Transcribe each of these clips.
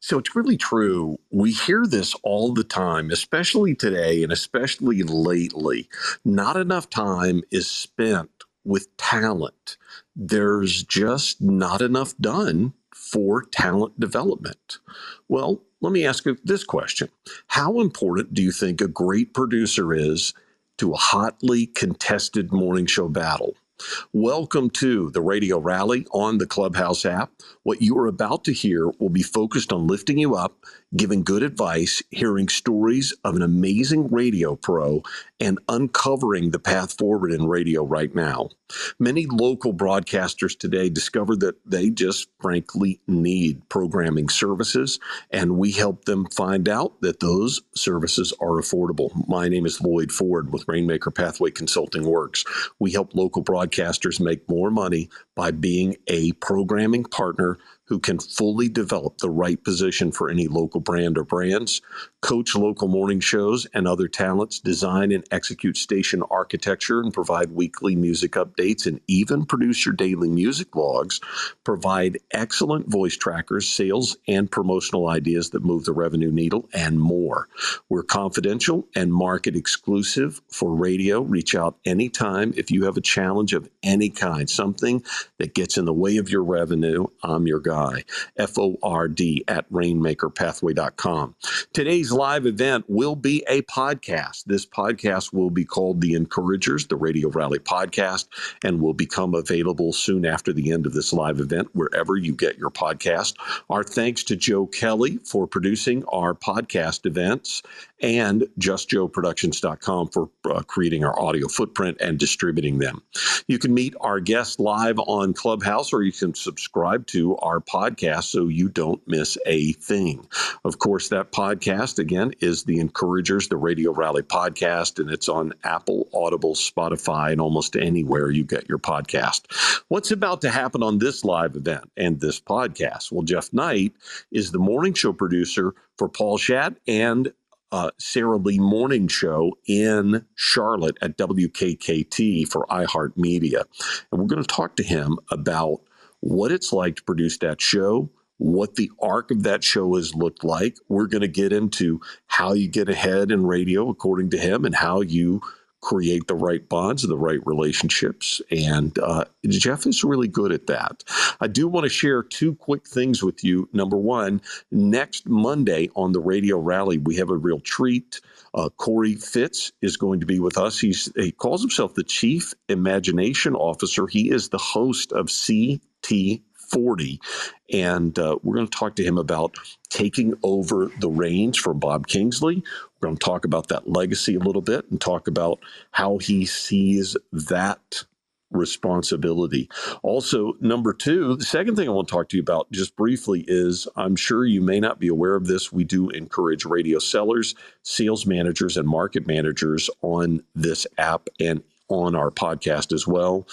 So it's really true. We hear this all the time, especially today and especially lately. Not enough time is spent with talent. There's just not enough done for talent development. Well, let me ask you this question How important do you think a great producer is to a hotly contested morning show battle? Welcome to the Radio Rally on the Clubhouse app. What you are about to hear will be focused on lifting you up, giving good advice, hearing stories of an amazing radio pro, and uncovering the path forward in radio right now. Many local broadcasters today discovered that they just frankly need programming services, and we help them find out that those services are affordable. My name is Loyd Ford with Rainmaker Pathway Consulting Works. We help local broadcasters make more money by being a programming partner who can fully develop the right position for any local brand or brands, coach local morning shows and other talents, design and execute station architecture, and provide weekly music updates, and even produce your daily music logs, provide excellent voice trackers, sales and promotional ideas that move the revenue needle, and more. We're confidential and market exclusive for radio. Reach out anytime if you have a challenge of any kind, something that gets in the way of your revenue. I'm your guy. F O R D, at rainmakerpathway.com. Today's live event will be a podcast. This podcast will be called The Encouragers, the Radio Rally Podcast, and will become available soon after the end of this live event, wherever you get your podcast. Our thanks to Joe Kelley for producing our podcast events and justjoeproductions.com for uh, creating our audio footprint and distributing them. You can meet our guests live on Clubhouse or you can subscribe to our podcast so you don't miss a thing. Of course, that podcast, again, is the Encouragers, the Radio Rally podcast, and it's on Apple, Audible, Spotify, and almost anywhere you get your podcast. What's about to happen on this live event and this podcast? Well, Geof Knight is the morning show producer for Paul Schadt and uh, Sara Lee Morning Show in Charlotte at WKKT for iHeartMedia. And we're going to talk to him about what it's like to produce that show, what the arc of that show has looked like. We're going to get into how you get ahead in radio, according to him, and how you create the right bonds, the right relationships. And uh, Geof is really good at that. I do want to share two quick things with you. Number one, next Monday on the Radio Rally, we have a real treat. Uh, Corey Fitz is going to be with us. He's he calls himself the Chief Imagination Officer. He is the host of CT 40. And uh, we're going to talk to him about taking over the reins from Bob Kingsley. We're going to talk about that legacy a little bit and talk about how he sees that responsibility. Also, number two, the second thing I want to talk to you about just briefly is I'm sure you may not be aware of this. We do encourage radio sellers, sales managers, and market managers on this app and on our podcast as well.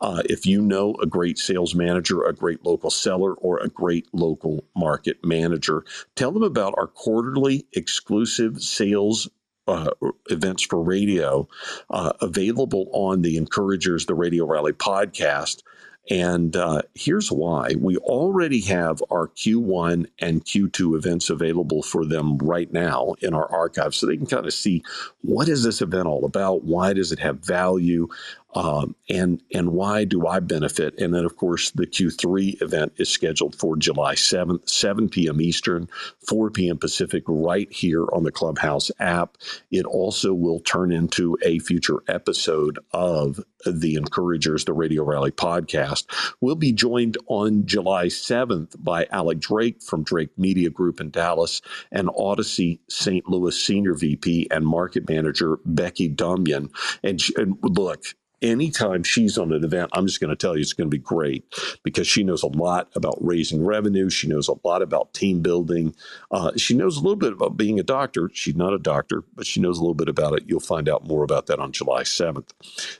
Uh, if you know a great sales manager, a great local seller, or a great local market manager, tell them about our quarterly exclusive sales uh, events for radio uh, available on the Encouragers, the Radio Rally podcast. And uh, here's why. We already have our Q1 and Q2 events available for them right now in our archive so they can kind of see what is this event all about? Why does it have value? Um, and and why do I benefit? And then, of course, the Q3 event is scheduled for July 7th, 7 p.m. Eastern, 4 p.m. Pacific, right here on the Clubhouse app. It also will turn into a future episode of the Encouragers, the Radio Rally podcast. We'll be joined on July 7th by Alec Drake from Drake Media Group in Dallas and Audacy St. Louis Senior VP and Market Manager Becky Dumyan. And, and look, anytime she's on an event, I'm just going to tell you it's going to be great because she knows a lot about raising revenue. She knows a lot about team building. Uh, she knows a little bit about being a doctor. She's not a doctor, but she knows a little bit about it. You'll find out more about that on July 7th.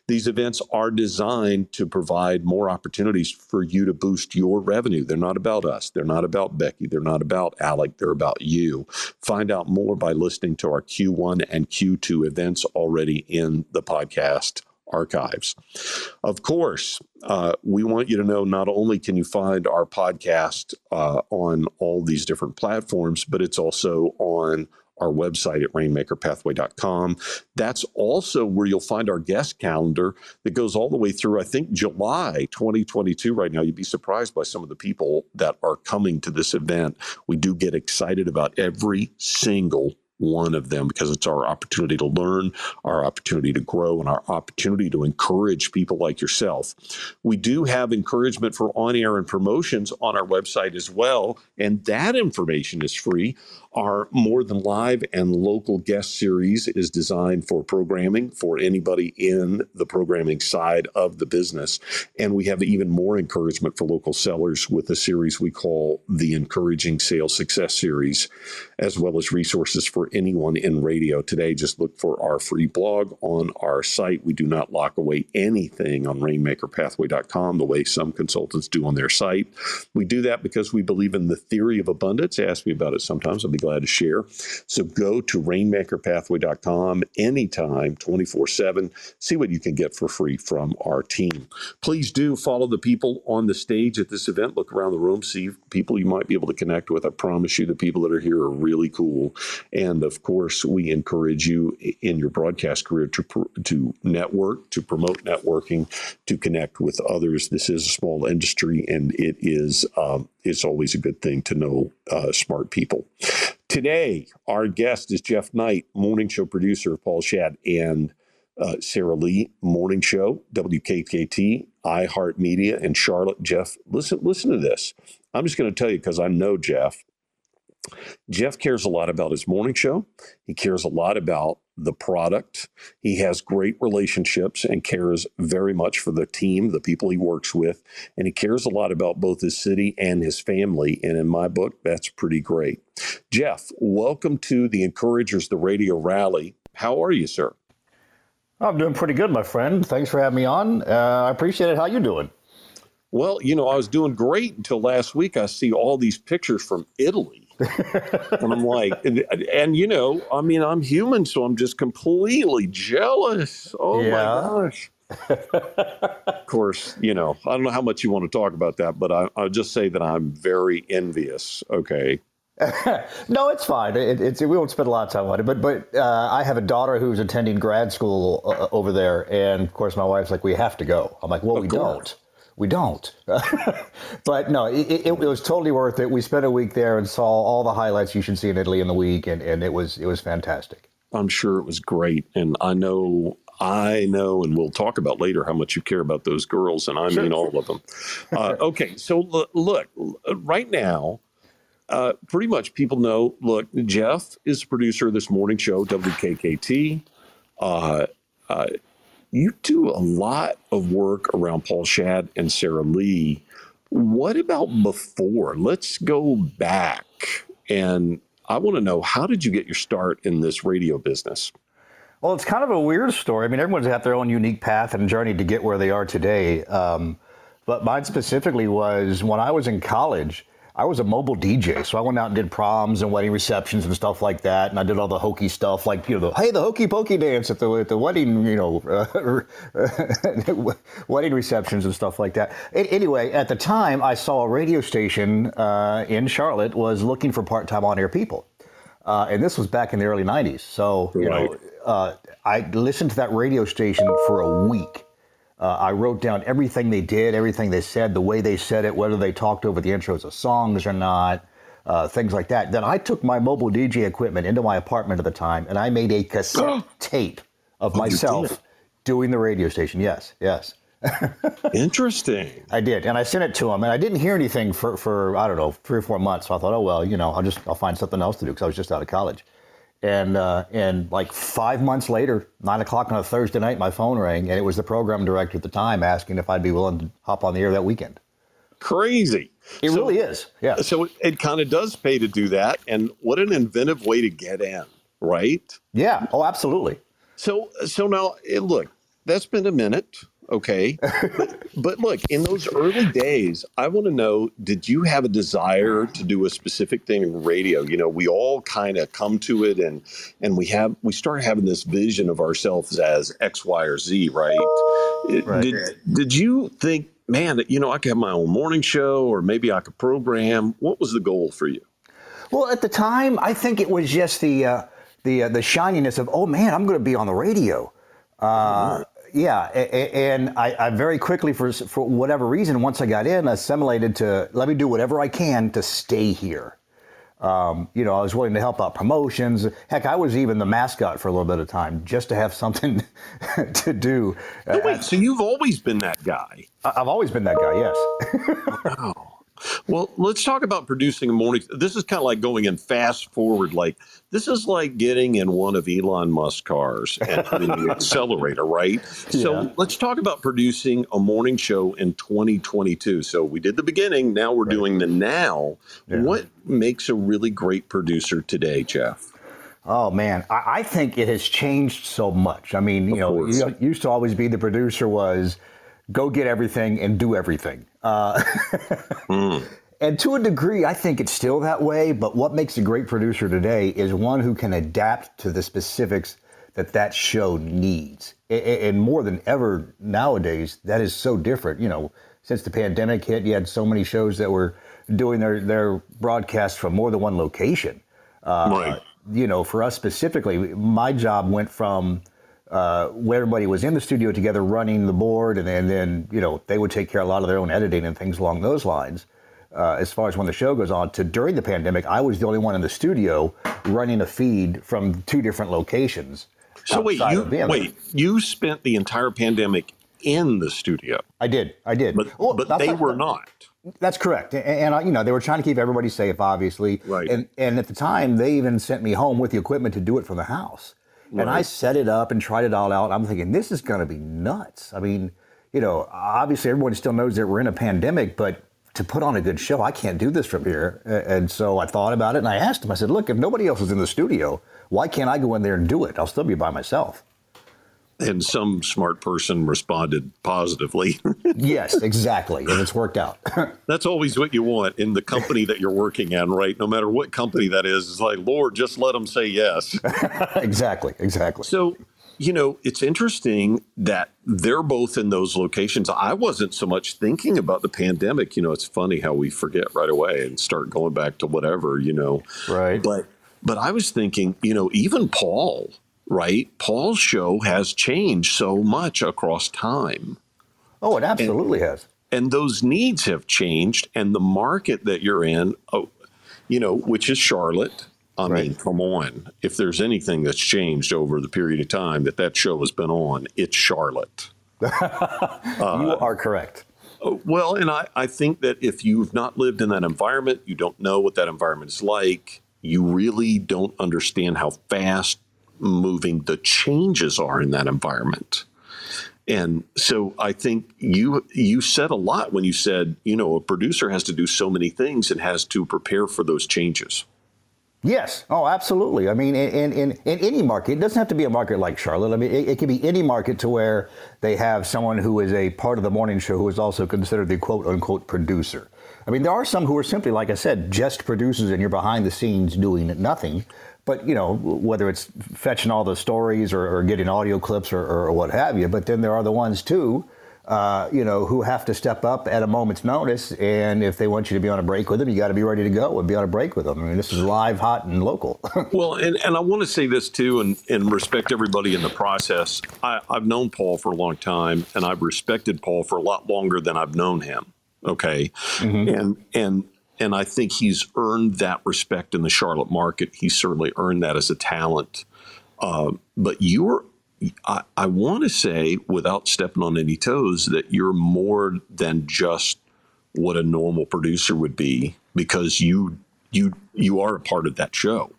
These events are designed to provide more opportunities for you to boost your revenue. They're not about us. They're not about Becky. They're not about Alec. They're about you. Find out more by listening to our Q1 and Q2 events already in the podcast archives. Of course, uh, we want you to know not only can you find our podcast uh, on all these different platforms, but it's also on our website at rainmakerpathway.com. That's also where you'll find our guest calendar that goes all the way through, I think, July 2022 right now. You'd be surprised by some of the people that are coming to this event. We do get excited about every single one of them because it's our opportunity to learn, our opportunity to grow, and our opportunity to encourage people like yourself. We do have encouragement for on air and promotions on our website as well, and that information is free. Our More Than Live and local guest series is designed for programming for anybody in the programming side of the business. And we have even more encouragement for local sellers with a series we call the Encouraging Sales Success Series, as well as resources for anyone in radio. Today, just look for our free blog on our site. We do not lock away anything on rainmakerpathway.com the way some consultants do on their site. We do that because we believe in the theory of abundance. Ask me about it sometimes. I'll be glad to share. So go to rainmakerpathway.com anytime, 24 7. See what you can get for free from our team. Please do follow the people on the stage at this event. Look around the room, see people you might be able to connect with. I promise you, the people that are here are really cool. And of course, we encourage you in your broadcast career to, to network, to promote networking, to connect with others. This is a small industry, and it is um, it's always a good thing to know uh, smart people. Today, our guest is Geof Knight, morning show producer Paul Schadt and uh, Sara Lee, morning show, WKKT, iHeartMedia, and Charlotte. Geof, listen, listen to this. I'm just going to tell you because I know Geof. Geof cares a lot about his morning show. He cares a lot about the product. He has great relationships and cares very much for the team, the people he works with, and he cares a lot about both his city and his family. And in my book, that's pretty great. Geof, welcome to the Encouragers, the Radio Rally. How are you, sir? I'm doing pretty good, my friend. Thanks for having me on. Uh, I appreciate it. How you doing? Well, you know, I was doing great until last week. I see all these pictures from Italy and I'm like, and, and, you know, I mean, I'm human, so I'm just completely jealous. Oh yeah. my gosh. of course, you know, I don't know how much you want to talk about that, but I, will just say that I'm very envious. Okay. no, it's fine. It, it's we won't spend a lot of time on it, but but uh, I have a daughter who's attending grad school uh, over there, and of course, my wife's like, "We have to go." I'm like, "Well, of we course. don't." We don't. but no, it, it, it, was totally worth it. We spent a week there and saw all the highlights you should see in Italy in the week, and, and it was it was fantastic. I'm sure it was great, and I know I know, and we'll talk about later how much you care about those girls, and I sure. mean all of them. Uh, okay, so look, look, right now, uh, pretty much people know. Look, Geof is the producer of this morning show, WKKT. Uh, uh you do a lot of work around Paul Schadt and Sara Lee. What about before? Let's go back. And I want to know how did you get your start in this radio business? Well, it's kind of a weird story. I mean, everyone's got their own unique path and journey to get where they are today. Um, but mine specifically was when I was in college. I was a mobile DJ, so I went out and did proms and wedding receptions and stuff like that, and I did all the hokey stuff, like you know, the, hey, the hokey pokey dance at the at the wedding, you know, uh, wedding receptions and stuff like that. anyway, at the time, I saw a radio station uh, in Charlotte was looking for part-time on-air people, uh, and this was back in the early '90s. So you right. know, uh, I listened to that radio station for a week uh, I wrote down everything they did, everything they said, the way they said it, whether they talked over the intros of songs or not, uh, things like that. Then I took my mobile DJ equipment into my apartment at the time and I made a cassette tape of oh, myself doing the radio station. Yes, yes. Interesting. I did, and I sent it to him, and I didn't hear anything for, for I don't know three or four months. So I thought, oh well, you know, I'll just I'll find something else to do because I was just out of college. And uh, and like five months later, nine o'clock on a Thursday night, my phone rang, and it was the program director at the time asking if I'd be willing to hop on the air that weekend. Crazy. It so, really is. Yeah. So it, it kind of does pay to do that, and what an inventive way to get in, right? Yeah. Oh, absolutely. So so now look, that's been a minute. Okay. but, but look, in those early days, I want to know did you have a desire to do a specific thing in radio? You know, we all kind of come to it and and we have we start having this vision of ourselves as X, Y, or Z, right? right. Did did you think, man, that you know, I could have my own morning show or maybe I could program? What was the goal for you? Well, at the time, I think it was just the uh, the uh, the shininess of, oh man, I'm going to be on the radio. Uh, yeah, and I, I, very quickly, for for whatever reason, once I got in, assimilated to let me do whatever I can to stay here. Um, you know, I was willing to help out promotions. Heck, I was even the mascot for a little bit of time just to have something to do. No, wait, so you've always been that guy? I've always been that guy. Yes. wow. Well, let's talk about producing a morning. This is kind of like going in fast forward. Like this is like getting in one of Elon Musk's cars and the accelerator, right? Yeah. So let's talk about producing a morning show in 2022. So we did the beginning. Now we're right. doing the now. Yeah. What makes a really great producer today, Geof? Oh man, I, I think it has changed so much. I mean, you of know, course. you used to always be the producer was go get everything and do everything. Uh, mm. And to a degree, I think it's still that way. But what makes a great producer today is one who can adapt to the specifics that that show needs. And more than ever nowadays, that is so different. You know, since the pandemic hit, you had so many shows that were doing their, their broadcasts from more than one location. Uh, right. You know, for us specifically, my job went from uh, where everybody was in the studio together running the board, and then, and then you know they would take care of a lot of their own editing and things along those lines. Uh, as far as when the show goes on, to during the pandemic, I was the only one in the studio running a feed from two different locations. So wait, you wait, you spent the entire pandemic in the studio. I did, I did, but, well, but they were not. That's correct, and, and, you know they were trying to keep everybody safe, obviously. Right. And and at the time, they even sent me home with the equipment to do it from the house. Right. And I set it up and tried it all out. I'm thinking, this is going to be nuts. I mean, you know, obviously everyone still knows that we're in a pandemic, but to put on a good show, I can't do this from here. And so I thought about it and I asked him, I said, look, if nobody else is in the studio, why can't I go in there and do it? I'll still be by myself. And some smart person responded positively. yes, exactly. And it's worked out. That's always what you want in the company that you're working in, right? No matter what company that is, it's like, Lord, just let them say yes. exactly, exactly. So, you know, it's interesting that they're both in those locations. I wasn't so much thinking about the pandemic. You know, it's funny how we forget right away and start going back to whatever, you know. Right. But but I was thinking, you know, even Paul right? Paul's show has changed so much across time. Oh, it absolutely and, has. And those needs have changed, and the market that you're in, oh, you know, which is Charlotte. I right. mean, come on. If there's anything that's changed over the period of time that that show has been on, it's Charlotte. you uh, are correct. Uh, well, and I, I think that if you've not lived in that environment, you don't know what that environment is like, you really don't understand how fast moving the changes are in that environment. And so I think you you said a lot when you said, you know, a producer has to do so many things and has to prepare for those changes. Yes. Oh, absolutely. I mean, in, in, in any market, it doesn't have to be a market like Charlotte. I mean, it, it can be any market to where they have someone who is a part of the morning show who is also considered the quote unquote producer. I mean, there are some who are simply, like I said, just producers and you're behind the scenes doing nothing. But you know, whether it's fetching all the stories or, or getting audio clips or, or, what have you. But then there are the ones too, uh, you know, who have to step up at a moment's notice. And if they want you to be on a break with them, you got to be ready to go and be on a break with them. I mean, this is live, hot, and local. well, and, and I want to say this too, and, and respect everybody in the process. I, I've known Paul for a long time, and I've respected Paul for a lot longer than I've known him. Okay, mm-hmm. and and and I think he's earned that respect in the Charlotte market. He's certainly earned that as a talent. Uh, but you're, I, I want to say, without stepping on any toes, that you're more than just what a normal producer would be because you you you are a part of that show.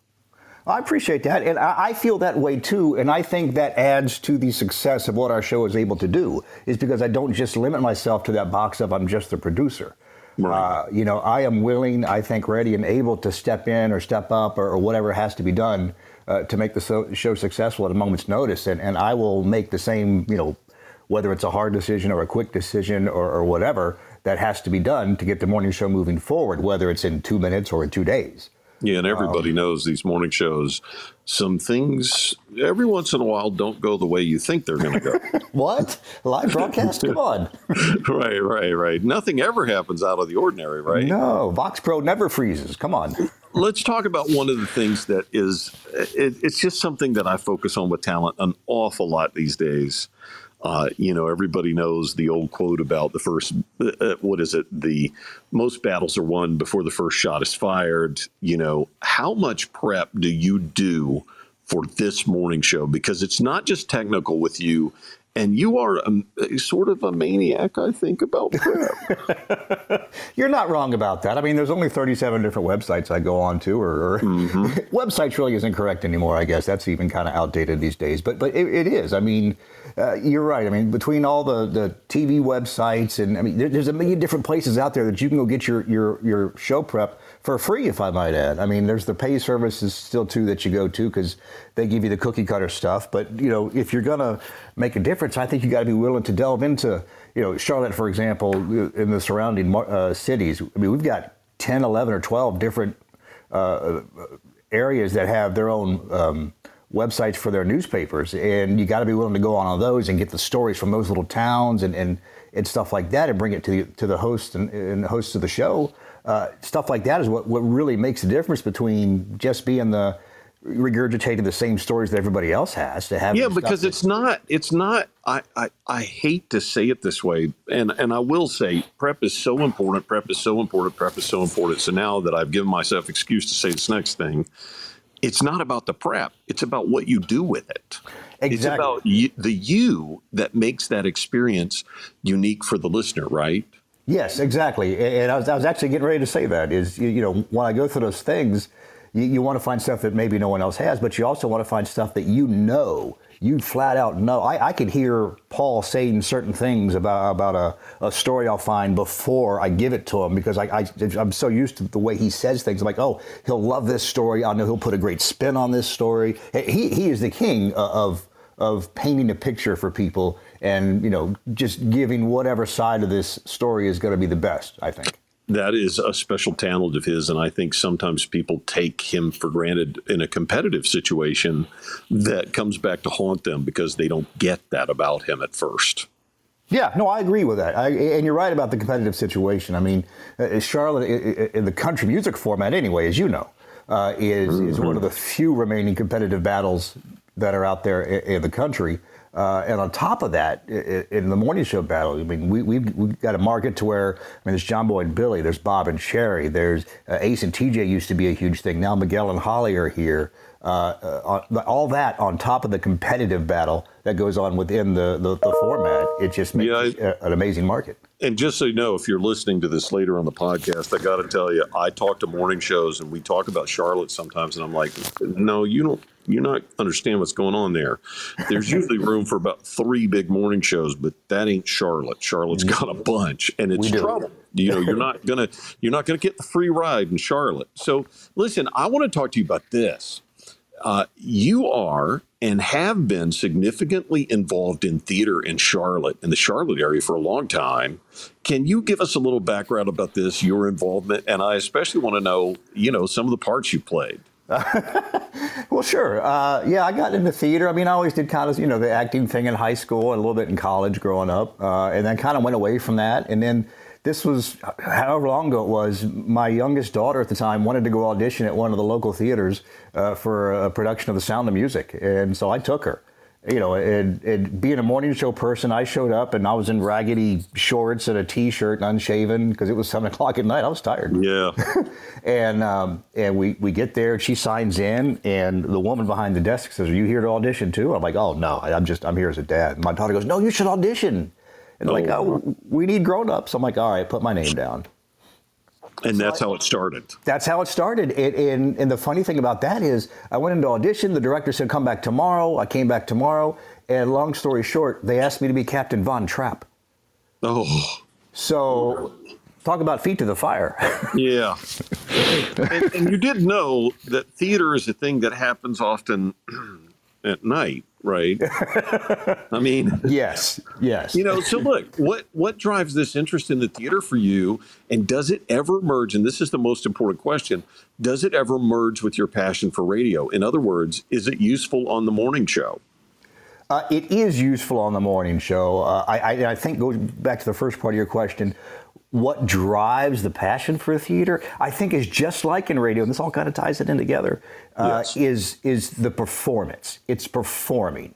I appreciate that, and I feel that way too. And I think that adds to the success of what our show is able to do, is because I don't just limit myself to that box of I'm just the producer. Right. Uh, you know, I am willing, I think, ready and able to step in or step up or, or whatever has to be done uh, to make the so- show successful at a moment's notice. And, and I will make the same, you know, whether it's a hard decision or a quick decision or, or whatever that has to be done to get the morning show moving forward, whether it's in two minutes or in two days. Yeah, and everybody um, knows these morning shows. Some things every once in a while don't go the way you think they're going to go. what live broadcast? Come on. right, right, right. Nothing ever happens out of the ordinary, right? No, Vox Pro never freezes. Come on. Let's talk about one of the things that is. It, it's just something that I focus on with talent an awful lot these days. Uh, you know, everybody knows the old quote about the first, uh, uh, what is it? The most battles are won before the first shot is fired. You know, how much prep do you do for this morning show? Because it's not just technical with you, and you are a, sort of a maniac, I think, about prep. You're not wrong about that. I mean, there's only 37 different websites I go on to, or, or mm-hmm. websites really isn't correct anymore. I guess that's even kind of outdated these days. But but it, it is. I mean, uh, you're right. I mean, between all the, the TV websites and I mean, there, there's a million different places out there that you can go get your your your show prep for free, if I might add. I mean, there's the pay services still too that you go to because they give you the cookie cutter stuff. But you know, if you're gonna make a difference, I think you got to be willing to delve into, you know, Charlotte, for example, in the surrounding uh, cities. I mean, we've got 10, 11, or 12 different uh, areas that have their own. Um, websites for their newspapers and you got to be willing to go on, on those and get the stories from those little towns and, and, and stuff like that and bring it to the, to the host and, and hosts of the show uh, stuff like that is what, what really makes the difference between just being the regurgitating the same stories that everybody else has to have yeah because it's not it's not I, I i hate to say it this way and and i will say prep is so important prep is so important prep is so important so now that i've given myself excuse to say this next thing it's not about the prep it's about what you do with it exactly. it's about you, the you that makes that experience unique for the listener right Yes, exactly. And I was, I was actually getting ready to say that is, you, you know, when I go through those things, you, you want to find stuff that maybe no one else has, but you also want to find stuff that you know you flat out know. I, I could hear Paul saying certain things about about a, a story I'll find before I give it to him because I, I am so used to the way he says things. I'm like, oh, he'll love this story. I know he'll put a great spin on this story. He he is the king of of painting a picture for people and you know just giving whatever side of this story is going to be the best i think that is a special talent of his and i think sometimes people take him for granted in a competitive situation that comes back to haunt them because they don't get that about him at first yeah, no, I agree with that. I, and you're right about the competitive situation. I mean, uh, Charlotte, in the country music format, anyway, as you know, uh, is, mm-hmm. is one of the few remaining competitive battles that are out there in the country. Uh, and on top of that, in the morning show battle, I mean, we, we've, we've got a market to where, I mean, there's John Boy and Billy, there's Bob and Sheri, there's uh, Ace and TJ used to be a huge thing. Now Miguel and Holly are here. Uh, uh all that on top of the competitive battle that goes on within the, the, the format, it just makes yeah, I, an amazing market. And just so you know, if you're listening to this later on the podcast, I got to tell you, I talk to morning shows and we talk about Charlotte sometimes, and I'm like, no, you don't you not understand what's going on there. There's usually room for about three big morning shows, but that ain't Charlotte. Charlotte's got a bunch, and it's trouble. You know, you're not gonna you're not gonna get the free ride in Charlotte. So listen, I want to talk to you about this. Uh, you are and have been significantly involved in theater in Charlotte, in the Charlotte area for a long time. Can you give us a little background about this, your involvement? And I especially want to know, you know, some of the parts you played. well, sure. Uh, yeah, I got into theater. I mean, I always did kind of, you know, the acting thing in high school and a little bit in college growing up, uh, and then kind of went away from that. And then this was however long ago it was. My youngest daughter at the time wanted to go audition at one of the local theaters uh, for a production of The Sound of Music, and so I took her you know, and, and, being a morning show person, I showed up and I was in raggedy shorts and a t-shirt and unshaven because it was seven o'clock at night. I was tired. Yeah. and um, and we, we get there and she signs in and the woman behind the desk says, "Are you here to audition too?" I'm like, "Oh no, I'm just I'm here as a dad." And my daughter goes, "No, you should audition." And oh. like, "Oh, we need grown-ups." I'm like, "All right, put my name down." And that's how it started. That's how it started. It, and, and the funny thing about that is, I went into audition. The director said, "Come back tomorrow." I came back tomorrow, and long story short, they asked me to be Captain Von Trapp. Oh. So, talk about feet to the fire. yeah. And, and, you did know that theater is a thing that happens often at night, right? I mean, yes, yes. You know, so look, what what drives this interest in the theater for you, and does it ever merge? And this is the most important question: Does it ever merge with your passion for radio? In other words, is it useful on the morning show? Uh, it is useful on the morning show. Uh, I, I, I think going back to the first part of your question, what drives the passion for theater, I think, is just like in radio, and this all kind of ties it in together. Uh, yes. Is is the performance? It's performing.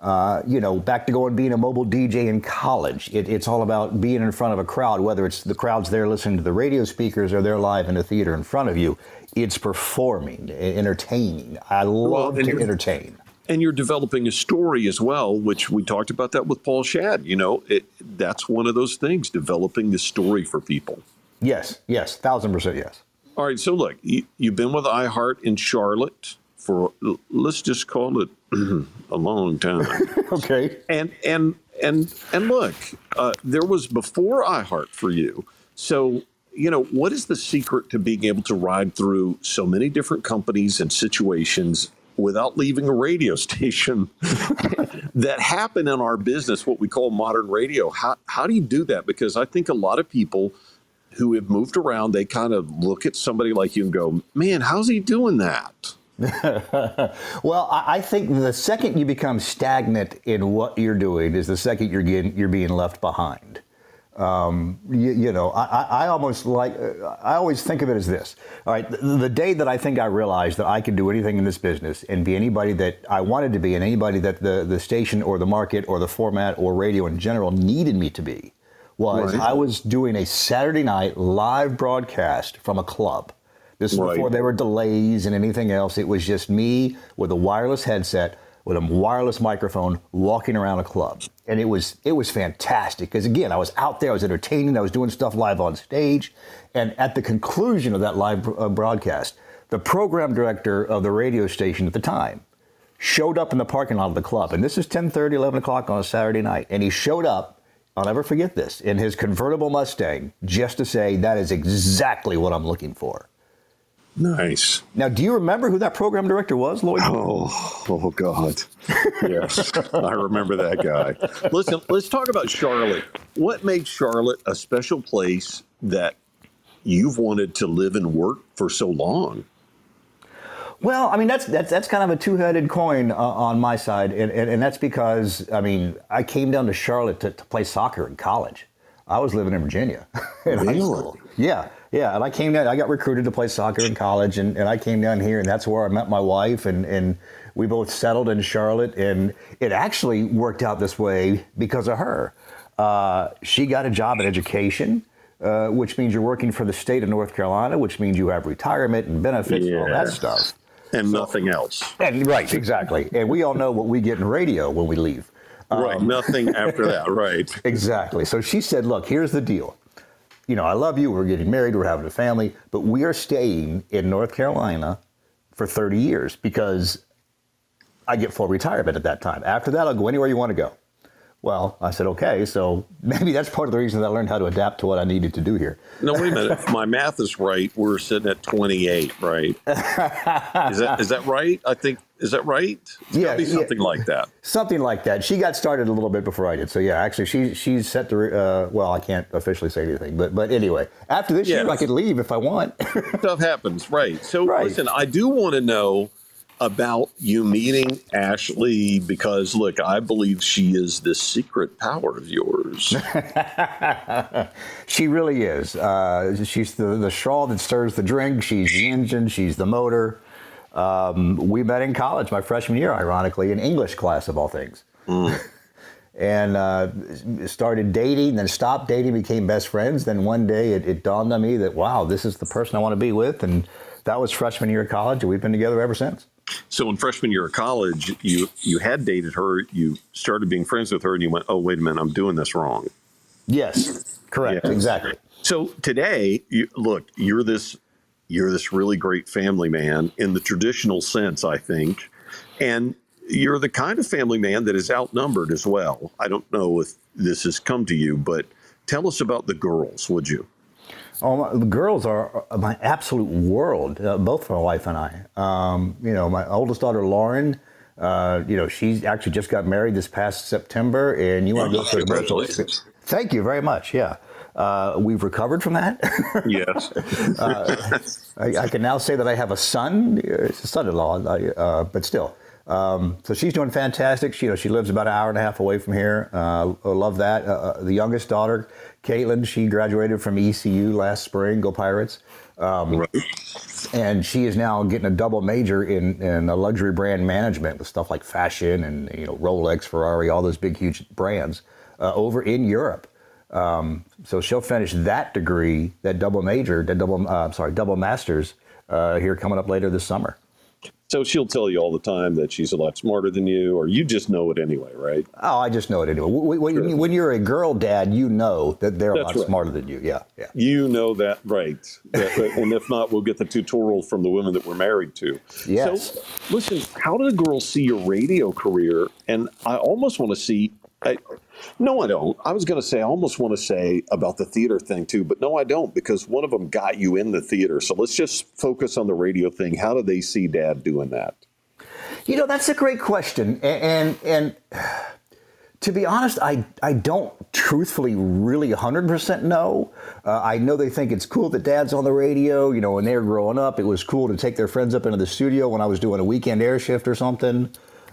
Uh, you know, back to going being a mobile DJ in college. It, it's all about being in front of a crowd, whether it's the crowd's there listening to the radio speakers or they're live in a theater in front of you. It's performing, entertaining. I love well, to entertain and you're developing a story as well, which we talked about that with Paul Schadt. You know, it, that's one of those things, developing the story for people. Yes, yes, thousand percent yes. All right, so look, you, have been with iHeart in Charlotte for let's just call it a long time. okay. And and and and look, uh, there was before iHeart for you. So you know, what is the secret to being able to ride through so many different companies and situations without leaving a radio station that happen in our business, what we call modern radio. How, how do you do that? Because I think a lot of people who have moved around, they kind of look at somebody like you and go, man, how's he doing that? well, I think the second you become stagnant in what you're doing is the second you're getting, you're being left behind. Um, you, you, know, I, I, almost like, I always think of it as this. All right, the, the, day that I think I realized that I could do anything in this business and be anybody that I wanted to be and anybody that the, the station or the market or the format or radio in general needed me to be was right. I was doing a Saturday night live broadcast from a club. This is right. before there were delays and anything else. It was just me with a wireless headset with a wireless microphone walking around a club. And it was it was fantastic because again, I was out there, I was entertaining, I was doing stuff live on stage, and at the conclusion of that live uh, broadcast, the program director of the radio station at the time showed up in the parking lot of the club. And this is 10:30, 11 o'clock on a Saturday night, and he showed up I'll never forget this in his convertible Mustang just to say that is exactly what I'm looking for. Nice. Now, do you remember who that program director was, Loyd? Oh, oh God. yes, I remember that guy. Listen, let's talk about Charlotte. What made Charlotte a special place that you've wanted to live and work for so long? Well, I mean that's that's that's kind of a two-headed coin uh, on my side, and, and, and that's because I mean I came down to Charlotte to, to play soccer in college. I was living in Virginia in really? high school. Yeah, yeah, and I came down. I got recruited to play soccer in college, and, and I came down here, and that's where I met my wife, and and we both settled in Charlotte, and it actually worked out this way because of her. Uh, she got a job in education. Uh, which means you're working for the state of North Carolina, which means you have retirement and benefits yeah. and all that stuff. And so, nothing else. And right, exactly. And we all know what we get in radio when we leave. Right, um, nothing after that, right. Exactly. So she said, look, here's the deal you know, I love you. We're getting married. We're having a family, but we are staying in North Carolina for 30 years because I get full retirement at that time. After that, I'll go anywhere you want to go. Well, I said, okay, so maybe that's part of the reason that I learned how to adapt to what I needed to do here. No, wait a minute. If my math is right, we're sitting at 28, right? is, that, is that right? I think, is that right? It's yeah. Something yeah, like that. Something like that. She got started a little bit before I did. So, yeah, actually, she, she's set to, uh, well, I can't officially say anything, but, but anyway, after this yes. year, I could leave if I want. Stuff happens, right. So, right. listen, I do want to know about you meeting Ashley because, look, I believe she is the secret power of yours. she really is. Uh, she's the, the straw that stirs the drink. She's the engine. She's the motor. Um, we met in college, my freshman year, ironically, in English class of all things. Mm. and uh, started dating, then stopped dating, became best friends. Then one day it, it dawned on me that, wow, this is the person I want to be with. And that was freshman year of college, and we've been together ever since. So in freshman year of college, you you had dated her, you started being friends with her, and you went, "Oh, wait a minute, I'm doing this wrong." Yes, correct, exactly. So today, you, look, you're this you're this really great family man in the traditional sense, I think, and you're the kind of family man that is outnumbered as well. I don't know if this has come to you, but tell us about the girls, would you? Oh, my, the girls are my absolute world, uh, both my wife and I. Um, you know, my oldest daughter, Lauren, Uh, you know, she actually just got married this past September, and you want to go for Congratulations. Thank you very much. Yeah. Uh, we've recovered from that. yes. uh, I, I, can now say that I have a son, it's a son-in-law, uh, but still. Um, so she's doing fantastic. She, you know, she lives about an hour and a half away from here. Uh, I love that. Uh, uh, the youngest daughter, Caitlin, she graduated from ECU last spring. Go Pirates! Um. And she is now getting a double major in, in luxury brand management with stuff like fashion and you know Rolex, Ferrari, all those big huge brands uh, over in Europe. Um, so she'll finish that degree, that double major, that double, uh, I'm sorry, double masters uh, here coming up later this summer. So she'll tell you all the time that she's a lot smarter than you, or you just know it anyway, right? Oh, I just know it anyway. When, sure. when you're a girl dad, you know that they're That's a lot right. smarter than you. Yeah, yeah. You know that, right? and if not, we'll get the tutorial from the women that we're married to. Yes. So, listen, how did a girl see your radio career? And I almost want to see. I, no, I don't. I was going to say, I almost want to say about the theater thing too, but no, I don't because one of them got you in the theater. So let's just focus on the radio thing. How do they see dad doing that? You know, that's a great question. And, and, and to be honest, I, I don't truthfully really 100% know. Uh, I know they think it's cool that dad's on the radio. You know, when they were growing up, it was cool to take their friends up into the studio when I was doing a weekend air shift or something.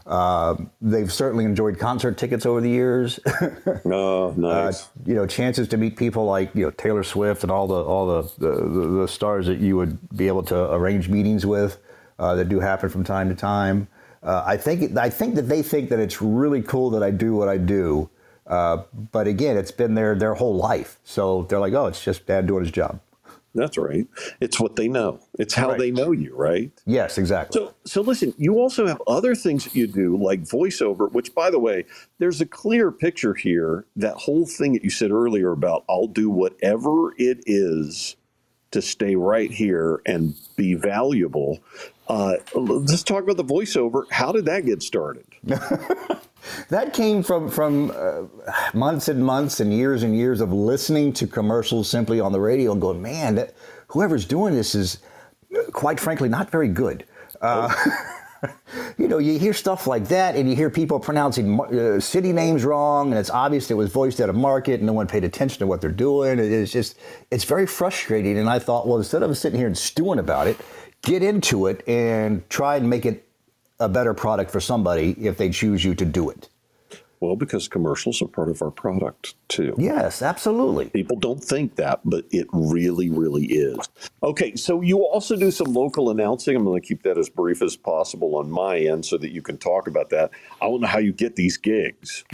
Uh, they've certainly enjoyed concert tickets over the years. oh, nice. Uh, you know, chances to meet people like you know Taylor Swift and all the all the the, the stars that you would be able to arrange meetings with uh, that do happen from time to time. Uh, I think I think that they think that it's really cool that I do what I do. Uh, but again, it's been their their whole life, so they're like, oh, it's just dad doing his job. That's right. It's what they know. It's how right. they know you, right? Yes, exactly. So, so listen. You also have other things that you do, like voiceover. Which, by the way, there's a clear picture here. That whole thing that you said earlier about I'll do whatever it is to stay right here and be valuable. Uh, let's talk about the voiceover. How did that get started? that came from from uh, months and months and years and years of listening to commercials simply on the radio and going, man, that, whoever's doing this is, quite frankly, not very good. Uh, you know, you hear stuff like that, and you hear people pronouncing uh, city names wrong, and it's obvious it was voiced out of market, and no one paid attention to what they're doing. It is just, it's very frustrating. And I thought, well, instead of sitting here and stewing about it, get into it and try and make it a better product for somebody if they choose you to do it. Well, because commercials are part of our product too. Yes, absolutely. People don't think that, but it really, really is. Okay, so you also do some local announcing. I'm going to keep that as brief as possible on my end so that you can talk about that. I don't know how you get these gigs.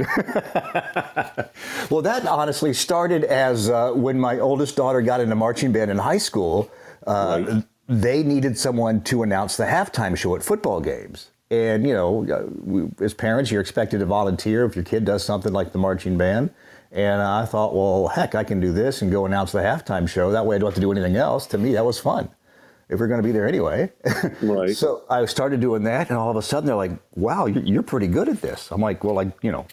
well, that honestly started as uh, when my oldest daughter got into marching band in high school. Uh, right. They needed someone to announce the halftime show at football games. And, you know, uh, we, as parents, you're expected to volunteer if your kid does something like the marching band. And I thought, well, heck, I can do this and go announce the halftime show. That way I don't have to do anything else. To me, that was fun if we're going to be there anyway. Right. so I started doing that, and all of a sudden they're like, "Wow, you're, pretty good at this." I'm like, "Well, like you know,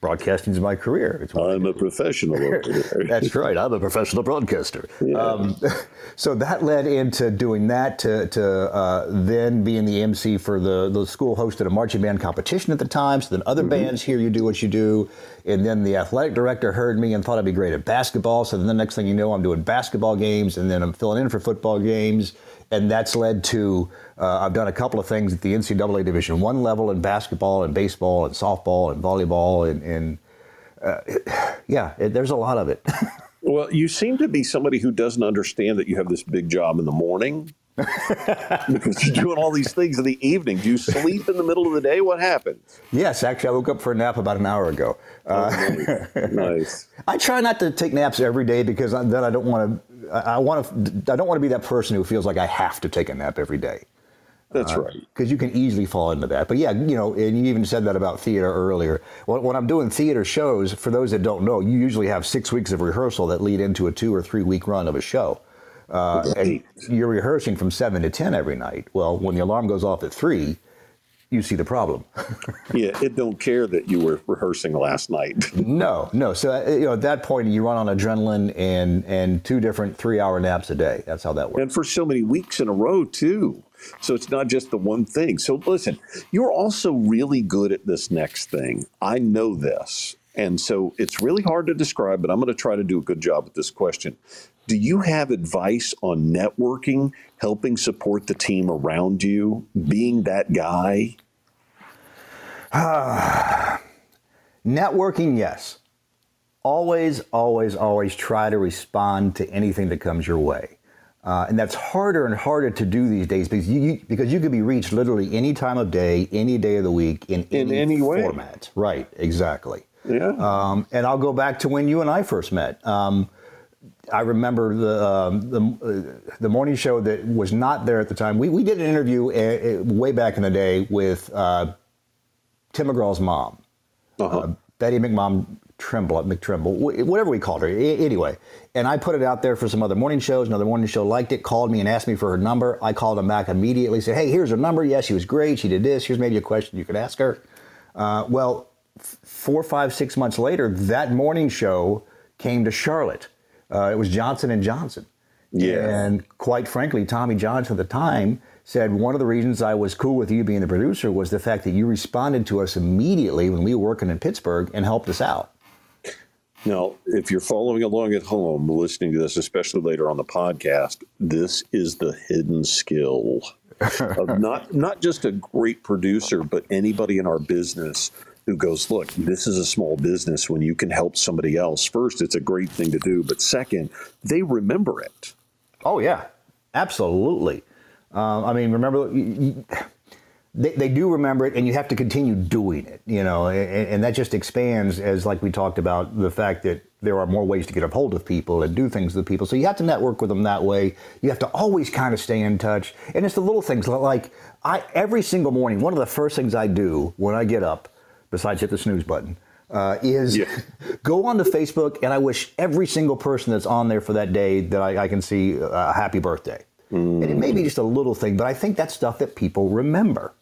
broadcasting is my career. It's I'm a professional." That's right. I'm a professional broadcaster. Yeah. Um, so that led into doing that to to uh, then being the MC for the the school hosted a marching band competition at the time. So then other mm-hmm. bands hear you do what you do, and then the athletic director heard me and thought I'd be great at basketball. So then the next thing you know, I'm doing basketball games, and then I'm filling in for football games and that's led to uh, I've done a couple of things at the NCAA Division One level in basketball and baseball and softball and volleyball and, and uh, yeah, it, there's a lot of it. well, you seem to be somebody who doesn't understand that you have this big job in the morning. because you're doing all these things in the evening. Do you sleep in the middle of the day? What happens? Yes, actually, I woke up for a nap about an hour ago. Uh, oh, nice. nice. I try not to take naps every day because then I don't want to I, want to. I don't want to be that person who feels like I have to take a nap every day. That's uh, right. Because you can easily fall into that. But yeah, you know, and you even said that about theater earlier. When, when, I'm doing theater shows, for those that don't know, you usually have six weeks of rehearsal that lead into a two or three week run of a show. Uh, and you're rehearsing from seven to ten every night. Well, when the alarm goes off at three, you see the problem. yeah, it don't care that you were rehearsing last night. no, no. So uh, you know, at that point, you run on adrenaline and and two different three-hour naps a day. That's how that works. And for so many weeks in a row too. So it's not just the one thing. So listen, you're also really good at this next thing. I know this. And so it's really hard to describe, but I'm going to try to do a good job with this question. Do you have advice on networking, helping support the team around you, being that guy? networking, yes. Always, always, always try to respond to anything that comes your way. Uh, and that's harder and harder to do these days because you, you, because you can be reached literally any time of day, any day of the week, in, in any, any format. Right, exactly. Yeah. Um, and I'll go back to when you and I first met. Um, I remember the um, the, uh, the morning show that was not there at the time. We, we did an interview uh, way back in the day with uh, Tim McGraw's mom, uh-huh. Uh, Betty McMom Trimble, McTrimble, whatever we called her. Anyway, and I put it out there for some other morning shows. Another morning show liked it, called me and asked me for her number. I called him back immediately, said, "Hey, here's her number. Yes, she was great. She did this. Here's maybe a question you could ask her." Uh, well, four, five, six months later, that morning show came to Charlotte. Uh, it was Johnson and Johnson. Yeah. And quite frankly, Tommy Johnson at the time said one of the reasons I was cool with you being the producer was the fact that you responded to us immediately when we were working in Pittsburgh and helped us out. Now, if you're following along at home, listening to this, especially later on the podcast, this is the hidden skill of not not just a great producer, but anybody in our business who goes, look, this is a small business. When you can help somebody else, first, it's a great thing to do. But second, they remember it. Oh, yeah, absolutely. Uh, I mean, remember, they, they do remember it, and you have to continue doing it, you know, and, and that just expands as, like we talked about, the fact that there are more ways to get a hold of people and do things with people. So you have to network with them that way. You have to always kind of stay in touch. And it's the little things like I every single morning, one of the first things I do when I get up besides hit the snooze button, uh, is yeah. go on to Facebook and I wish every single person that's on there for that day that I, I can see a happy birthday. Mm. And it may be just a little thing, but I think that's stuff that people remember.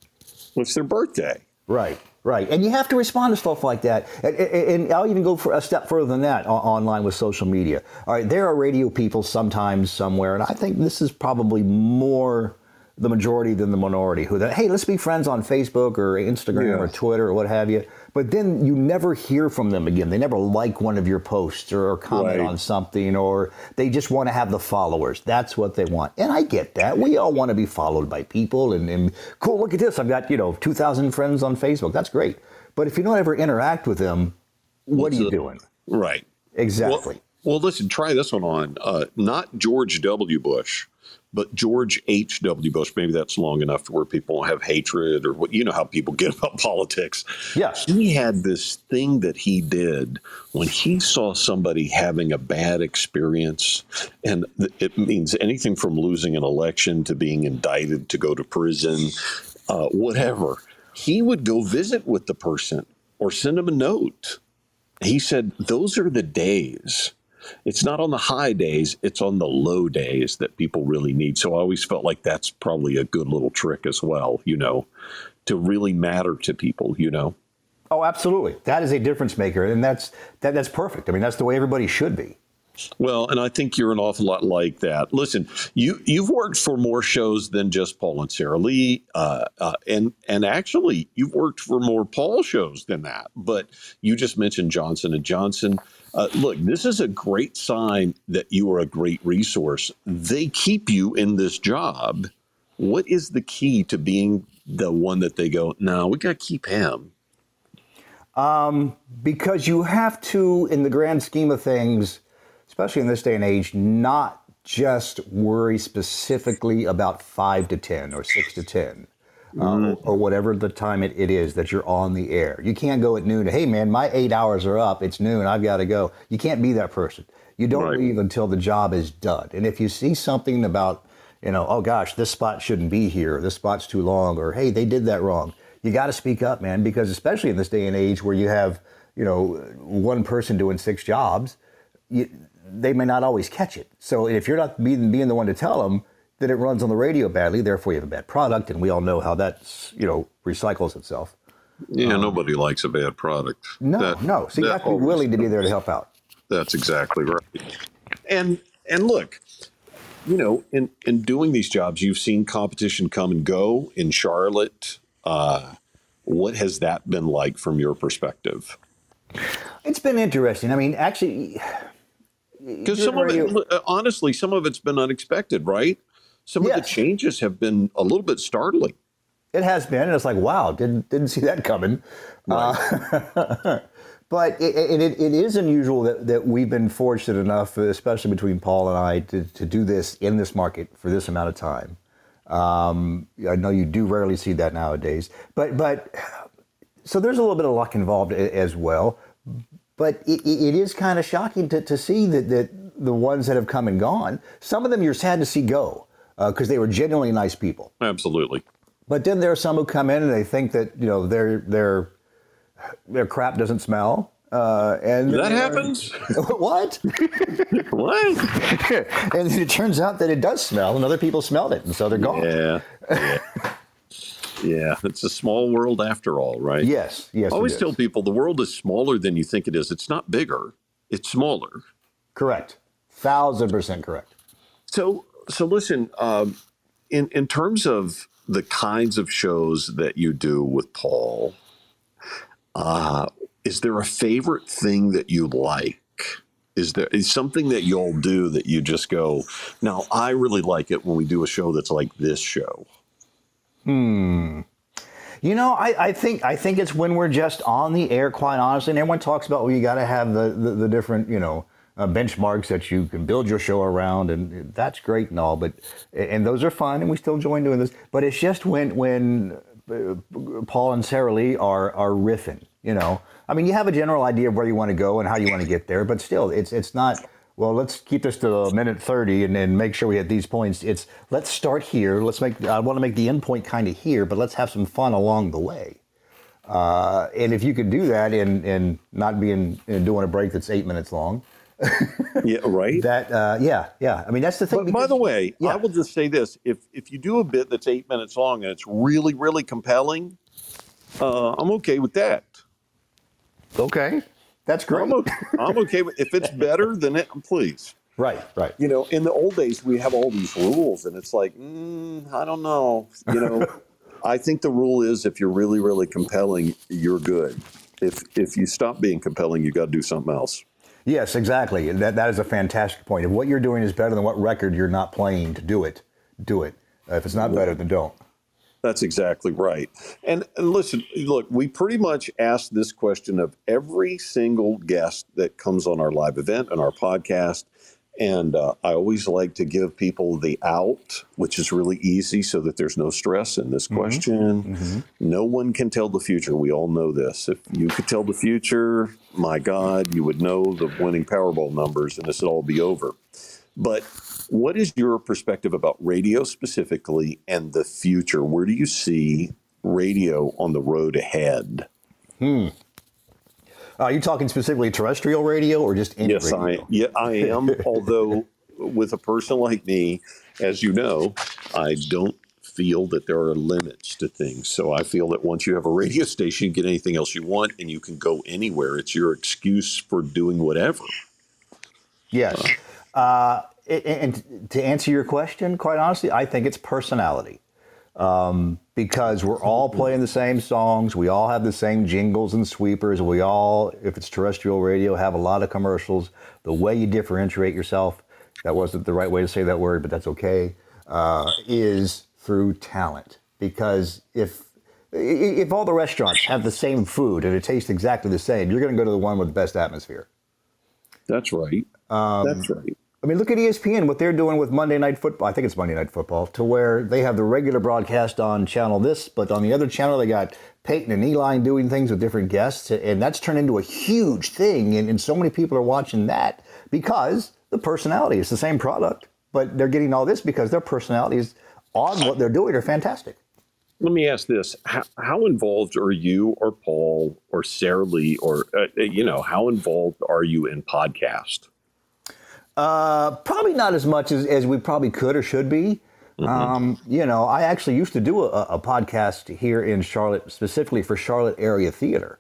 It's their birthday. Right, right. And you have to respond to stuff like that. And, and I'll even go for a step further than that online with social media. All right, there are radio people sometimes somewhere, and I think this is probably more the majority than the minority who that hey let's be friends on facebook or instagram or twitter or what have you. But then you never hear from them again. They never like one of your posts or, or comment right. on something or they just want to have the followers. That's what they want. And i get that. We all want to be followed by people and, and cool look at this i've got you know 2000 friends on facebook. That's great. But if you don't ever interact with them what What's are you the, doing? Right. Exactly. well, well, listen try this one on uh, not george w. Bush but George H.W. Bush, maybe that's long enough to where people have hatred or what you know how people get about politics. Yes. He had this thing that he did when he saw somebody having a bad experience, and it means anything from losing an election to being indicted to go to prison, uh, whatever. He would go visit with the person or send them a note. He said, Those are the days it's not on the high days, it's on the low days that people really need. So I always felt like that's probably a good little trick as well, you know, to really matter to people, you know. Oh, absolutely. That is a difference maker and that's that, that's perfect. I mean, that's the way everybody should be. Well, and I think you're an awful lot like that. Listen, you you've worked for more shows than just Paul and Sara Lee, uh, uh, and and actually you've worked for more Paul shows than that. But you just mentioned Johnson and Johnson. Uh, look, this is a great sign that you are a great resource. They keep you in this job. What is the key to being the one that they go? No, we got to keep him. Um, because you have to, in the grand scheme of things especially in this day and age, not just worry specifically about five to 10 or six to 10. Uh, or whatever the time it, it is that you're on the air. You can't go at noon. Hey, man, my eight hours are up. It's noon. I've got to go. You can't be that person. You don't right. leave until the job is done. And if you see something about, you know, oh gosh, this spot shouldn't be here. This spot's too long. Or hey, they did that wrong. You got to speak up, man, because especially in this day and age where you have, you know, one person doing six jobs, you, they may not always catch it. So if you're not being, being the one to tell them, then it runs on the radio badly. Therefore, you have a bad product, and we all know how that's you know recycles itself. Yeah, um, nobody likes a bad product. No, that, no. So you have to be willing to be there to help out. That's exactly right. And and look, you know, in in doing these jobs, you've seen competition come and go in Charlotte. Uh, what has that been like from your perspective? It's been interesting. I mean, actually, because some of it, honestly, some of it's been unexpected, right? Some yes. of the changes have been a little bit startling. It has been, and it's like, wow, didn't didn't see that coming. Right. Uh, but it, it, it is unusual that, that we've been fortunate enough, especially between Paul and I, to, to do this in this market for this amount of time. Um, I know you do rarely see that nowadays, but but so there's a little bit of luck involved as well. But it, it is kind of shocking to, to see that, that the ones that have come and gone, some of them you're sad to see go because uh, they were genuinely nice people. Absolutely. But then there are some who come in and they think that you know their their their crap doesn't smell. Uh, and that happens. what? what? and it turns out that it does smell, and other people smelled it, and so they're gone. Yeah. Yeah. yeah. It's a small world after all, right? Yes. Yes. I always tell people the world is smaller than you think it is. It's not bigger. It's smaller. Correct. Thousand percent correct. So, so listen. Um, in in terms of the kinds of shows that you do with Paul, uh, is there a favorite thing that you like? Is there is something that you'll do that you just go, now I really like it when we do a show that's like this show? Hmm. You know, I, I think I think it's when we're just on the air, quite honestly, and everyone talks about well, you got to have the, the, the different, you know, uh, benchmarks that you can build your show around, and that's great and all. But and those are fun, and we still enjoy doing this. But it's just when when uh, Paul and Sara Lee are are riffing, you know. I mean, you have a general idea of where you want to go and how you want to get there, but still, it's it's not. Well, let's keep this to a minute thirty and, then make sure we hit these points. It's let's start here. Let's make. I want to make the end point kind of here, but let's have some fun along the way. Uh, and if you could do that and and not being and doing a break that's eight minutes long, yeah, right. That uh, yeah, yeah. I mean, that's the thing. But because, by the way, yeah. I will just say this: if if you do a bit that's eight minutes long and it's really really compelling, uh, I'm okay with that. Okay, that's great. I'm okay, I'm okay with if it's better than it. Please. Right, right. You know, in the old days, we have all these rules, and it's like, mm, I don't know. You know, I think the rule is if you're really, really compelling, you're good. If if you stop being compelling, you got to do something else. Yes, exactly. That that is a fantastic point. If what you're doing is better than what record you're not playing to do it, do it. Uh, if it's not better, then don't. That's exactly right. And, and, listen, look, we pretty much ask this question of every single guest that comes on our live event and our podcast. And uh, I always like to give people the out, which is really easy so that there's no stress in this mm-hmm. question. Mm-hmm. No one can tell the future. We all know this. If you could tell the future, my God, you would know the winning Powerball numbers and this would all be over. But what is your perspective about radio specifically and the future? Where do you see radio on the road ahead? Hmm. Are you talking specifically terrestrial radio or just any yes, radio? I, yeah, I am. although, with a person like me, as you know, I don't feel that there are limits to things. So I feel that once you have a radio station, you can get anything else you want and you can go anywhere. It's your excuse for doing whatever. Yes. Uh, and to answer your question, quite honestly, I think it's personality um, because we're all playing the same songs. We all have the same jingles and sweepers. We all, if it's terrestrial radio, have a lot of commercials. The way you differentiate yourself, that wasn't the right way to say that word, but that's okay, uh, is through talent. Because if if all the restaurants have the same food and it tastes exactly the same, you're going to go to the one with the best atmosphere. That's right. Um, that's right. I mean, look at ESPN, what they're doing with Monday Night Football. I think it's Monday Night Football, to where they have the regular broadcast on channel this, but on the other channel, they got Peyton and Eli doing things with different guests. And that's turned into a huge thing. And, and so many people are watching that because the personality is the same product, but they're getting all this because their personalities on what they're doing are fantastic. Let me ask this: How, how involved are you, or Paul, or Sara Lee, or uh, you know, how involved are you in podcast? Uh, probably not as much as, as we probably could or should be. Um, you know, I actually used to do a, a podcast here in Charlotte, specifically for Charlotte area theater.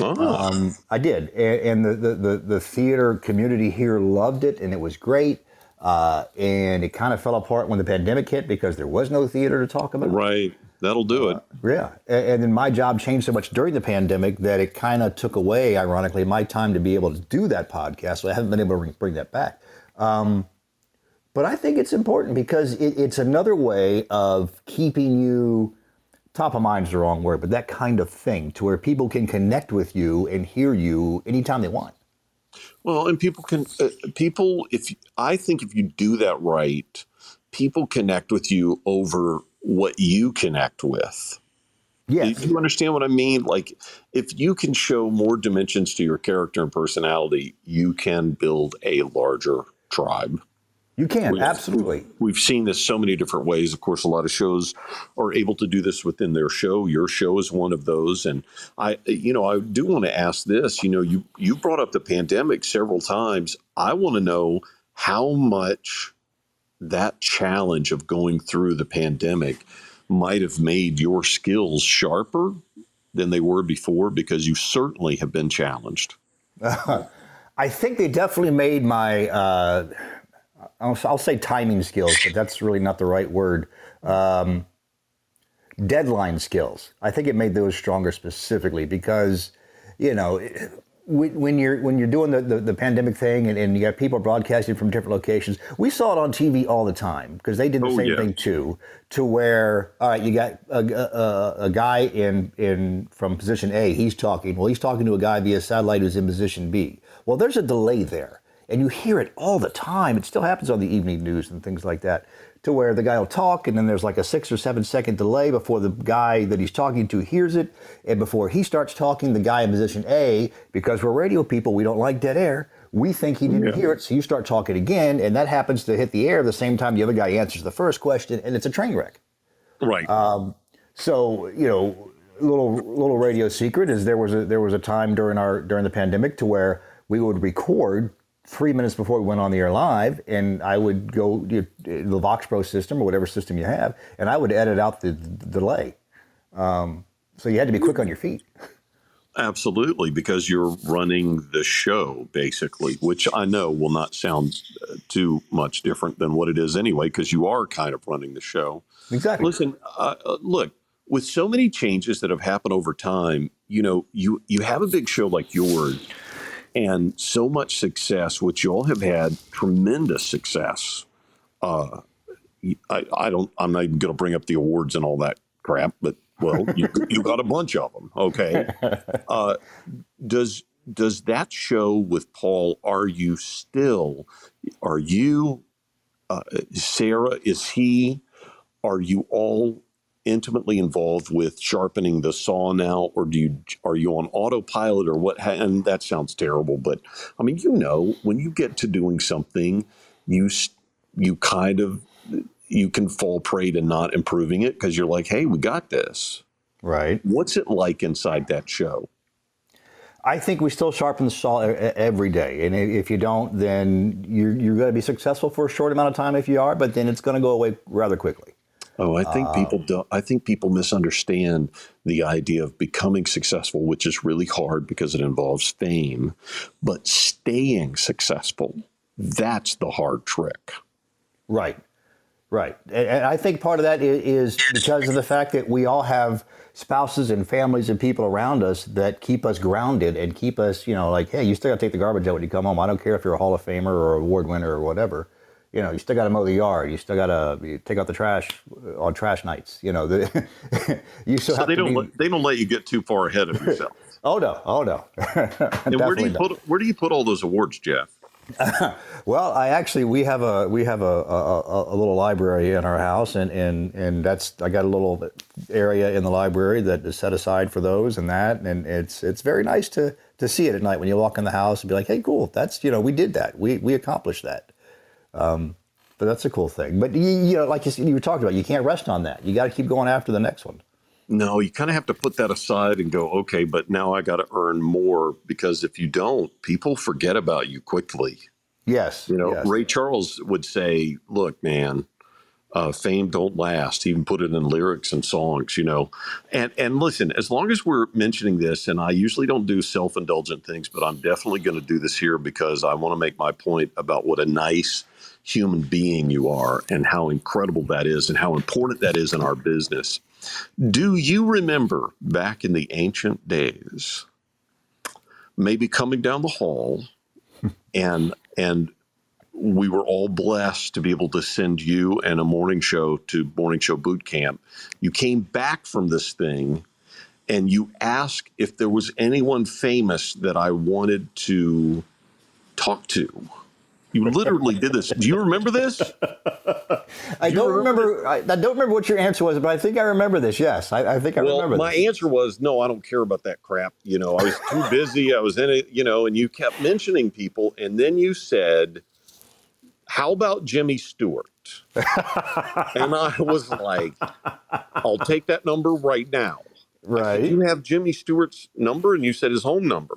Oh. Um, I did, and, and the, the, the the theater community here loved it, and it was great. Uh, and it kind of fell apart when the pandemic hit because there was no theater to talk about. right. That'll do it. Yeah, A- and then my job changed so much during the pandemic that it kind of took away, ironically, my time to be able to do that podcast. So I haven't been able to bring, bring that back. Um, but I think it's important because it, it's another way of keeping you top of mind is the wrong word, but that kind of thing to where people can connect with you and hear you anytime they want. Well, and people can uh, people if I think if you do that right, people connect with you over what you connect with. Yes. Do you understand what I mean? Like, if you can show more dimensions to your character and personality, you can build a larger tribe. You can, We've- absolutely. We've seen this so many different ways. Of course, a lot of shows are able to do this within their show. Your show is one of those. And I, you know, I do want to ask this. You know, you you brought up the pandemic several times. I want to know how much that challenge of going through the pandemic might have made your skills sharper than they were before, because you certainly have been challenged. I think they definitely made my, uh, I'll, I'll say timing skills, but that's really not the right word. Um, deadline skills. I think it made those stronger specifically because, you know, when when you're when you're doing the, the, the pandemic thing and, and you got people broadcasting from different locations, we saw it on TV all the time because they did the Oh, same yeah. thing too. To where, all right, you got a, a, a guy in in from position A, he's talking. Well, he's talking to a guy via satellite who's in position B. Well, there's a delay there, and you hear it all the time. It still happens on the evening news and things like that. To where the guy will talk, and then there's like a six or seven second delay before the guy that he's talking to hears it, and before he starts talking, the guy in position A, because we're radio people, we don't like dead air. We think he didn't Yeah. hear it, so you start talking again, and that happens to hit the air the same time the other guy answers the first question, and it's a train wreck. Right. Um, so you know, little little radio secret is there was a there was a time during our during the pandemic to where we would record three minutes before we went on the air live, and I would go you, the Vox Pro system or whatever system you have, and I would edit out the, the delay. Um, so you had to be quick on your feet. Absolutely, because you're running the show basically, which I know will not sound uh, too much different than what it is anyway, because you are kind of running the show. Exactly. Listen, uh, uh, look, with so many changes that have happened over time, you know, you you have a big show like yours, and so much success, which you all have had tremendous success. Uh, I, I don't. I'm not even going to bring up the awards and all that crap, but well, you, you got a bunch of them. Okay. Uh, does does that show with Paul? Are you still? Are you? Uh, Sara is he? Are you all intimately involved with sharpening the saw now, or do you are you on autopilot or what? ha- And that sounds terrible, but I mean, you know, when you get to doing something, you you kind of you can fall prey to not improving it because you're like, hey, we got this. Right. What's it like inside that show? I think we still sharpen the saw every day, and if you don't, then you're you're going to be successful for a short amount of time if you are, but then it's going to go away rather quickly. Oh, I think uh, people don't. I think people misunderstand the idea of becoming successful, which is really hard because it involves fame. But staying successful—that's the hard trick. Right, right. And, and I think part of that is is because of the fact that we all have spouses and families and people around us that keep us grounded and keep us, you know, like, hey, you still got to take the garbage out when you come home. I don't care if you're a Hall of Famer or award winner or whatever. You know, you still got to mow the yard. You still got to take out the trash uh, on trash nights. You know, the, you still So have they to don't. be. Let, they don't let you get too far ahead of yourself. oh no! Oh no! and where do you not. put? Where do you put all those awards, Geof? Well, I actually we have a we have a, a, a- a little library in our house, and, and and that's I got a little area in the library that is set aside for those and that, and it's it's very nice to to see it at night when you walk in the house and be like, hey, cool, that's you know we did that, we we accomplished that. Um, but that's a cool thing. But you, you know, like you, you were talking about, you can't rest on that. You got to keep going after the next one. No, you kind of have to put that aside and go, okay, but now I got to earn more because if you don't, people forget about you quickly. Yes, You know, yes. Ray Charles would say, "Look, man, uh, fame don't last. He even put it in lyrics and songs, you know. And and listen, as long as we're mentioning this, and I usually don't do self indulgent things, but I'm definitely going to do this here because I want to make my point about what a nice human being you are and how incredible that is and how important that is in our business. Do you remember back in the ancient days, maybe coming down the hall and and we were all blessed to be able to send you and a morning show to morning show boot camp. You came back from this thing and you asked if there was anyone famous that I wanted to talk to. You literally did this. Do you remember this? I don't remember. remember I, I, don't remember what your answer was, but I think I remember this. Yes, I, I think I well, remember. my this. answer was no. I don't care about that crap. You know, I was too busy. I was in it. You know, and you kept mentioning people, and then you said, "How about Jimmy Stewart?" and I was like, "I'll take that number right now." Right. Said, you have Jimmy Stewart's number, and you said his home number,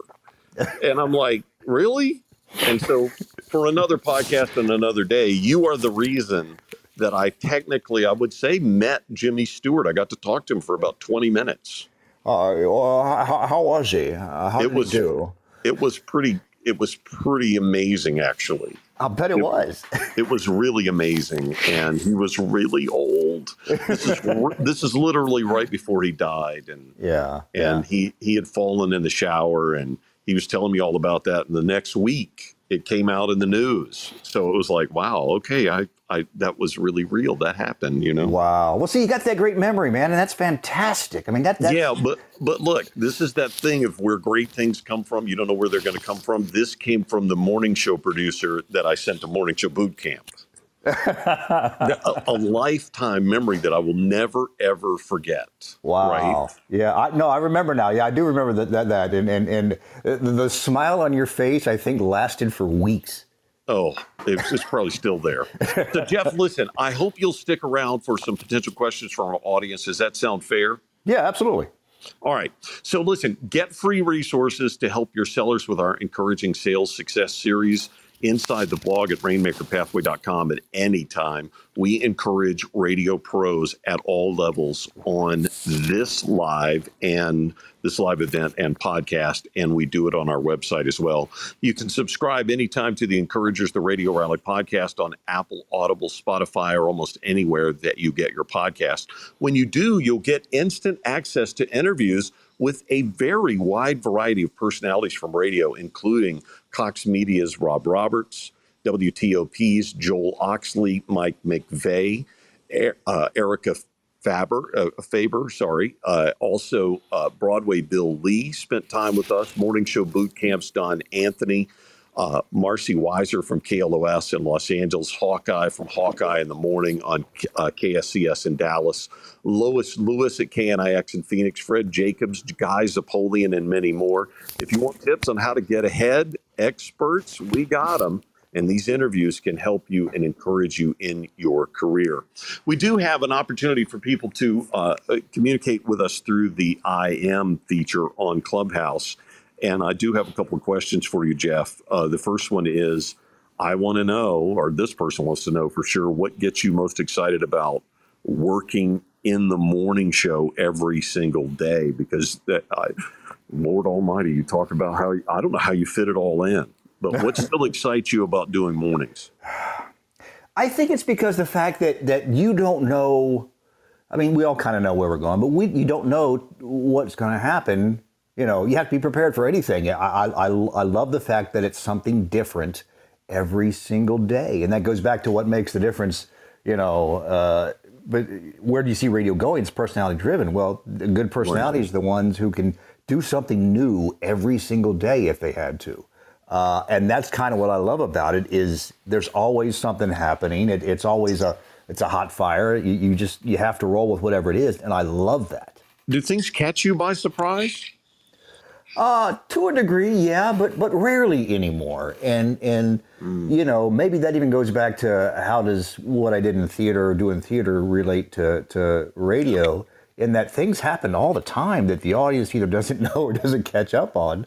and I'm like, "Really?" And so, for another podcast and another day, you are the reason that I technically, I would say, met Jimmy Stewart. I got to talk to him for about 20 minutes. Uh, well, how, how, was he? Uh, how it was, he do? It was pretty. It was pretty amazing, actually. I bet it, it was. it was really amazing, and he was really old. This is this is literally right before he died, and yeah, and yeah. he he had fallen in the shower and he was telling me all about that. And the next week, it came out in the news. So it was like, wow, okay, I, I that was really real. That happened, you know. Wow. Well, see, you got that great memory, man, and that's fantastic. I mean, that. That's... Yeah, but but look, this is that thing of where great things come from. You don't know where they're going to come from. This came from the morning show producer that I sent to morning show boot camp a, a, lifetime memory that I will never ever forget. Wow. Right? Yeah. I, no, I remember now. Yeah, I do remember that. That, that. And, and and the smile on your face, I think, lasted for weeks. Oh, it's, it's probably still there. So, Geof, listen. I hope you'll stick around for some potential questions from our audience. Does that sound fair? Yeah, absolutely. All right. So, listen, get free resources to help your sellers with our Encouraging Sales Success series inside the blog at rainmakerpathway.com at any time. We encourage radio pros at all levels on this live and this live event and podcast, and we do it on our website as well. You can subscribe anytime to the Encouragers, the Radio Rally podcast on Apple, Audible, Spotify, or almost anywhere that you get your podcast. When you do, you'll get instant access to interviews with a very wide variety of personalities from radio, including Cox Media's Rob Roberts, WTOP's Joel Oxley, Mike McVay, uh, Erica Faber, uh, Faber, sorry. Uh, also, uh, Broadway Bill Lee spent time with us. Morning Show Boot Camps, Don Anthony, uh, Marcy Weiser from KLOS in Los Angeles, Hawkeye from Hawkeye in the morning on uh, KSCS in Dallas, Lois Lewis at KNIX in Phoenix, Fred Jacobs, Guy Zapoleon, and many more. If you want tips on how to get ahead, experts, we got them. And these interviews can help you and encourage you in your career. We do have an opportunity for people to uh, communicate with us through the IM feature on Clubhouse. And I do have a couple of questions for you, Geof. Uh, the first one is I want to know, or this person wants to know for sure, what gets you most excited about working in the morning show every single day? Because that, I, Lord Almighty, you talk about how I don't know how you fit it all in, but what still excites you about doing mornings? I think it's because the fact that that you don't know. I mean, we all kind of know where we're going, but we you don't know what's going to happen you know, you have to be prepared for anything. I, I, I love the fact that it's something different every single day. And that goes back to what makes the difference, you know. Uh, but where do you see radio going? It's personality driven. Well, good personalities are the ones who can do something new every single day if they had to. Uh, and that's kind of what I love about it is there's always something happening. It, it's always a it's a hot fire. You, you just you have to roll with whatever it is, and I love that. Do things catch you by surprise? Uh, to a degree, yeah, but but rarely anymore. And and mm. you know, maybe that even goes back to how does what I did in theater or do in theater relate to to radio? In that things happen all the time that the audience either doesn't know or doesn't catch up on.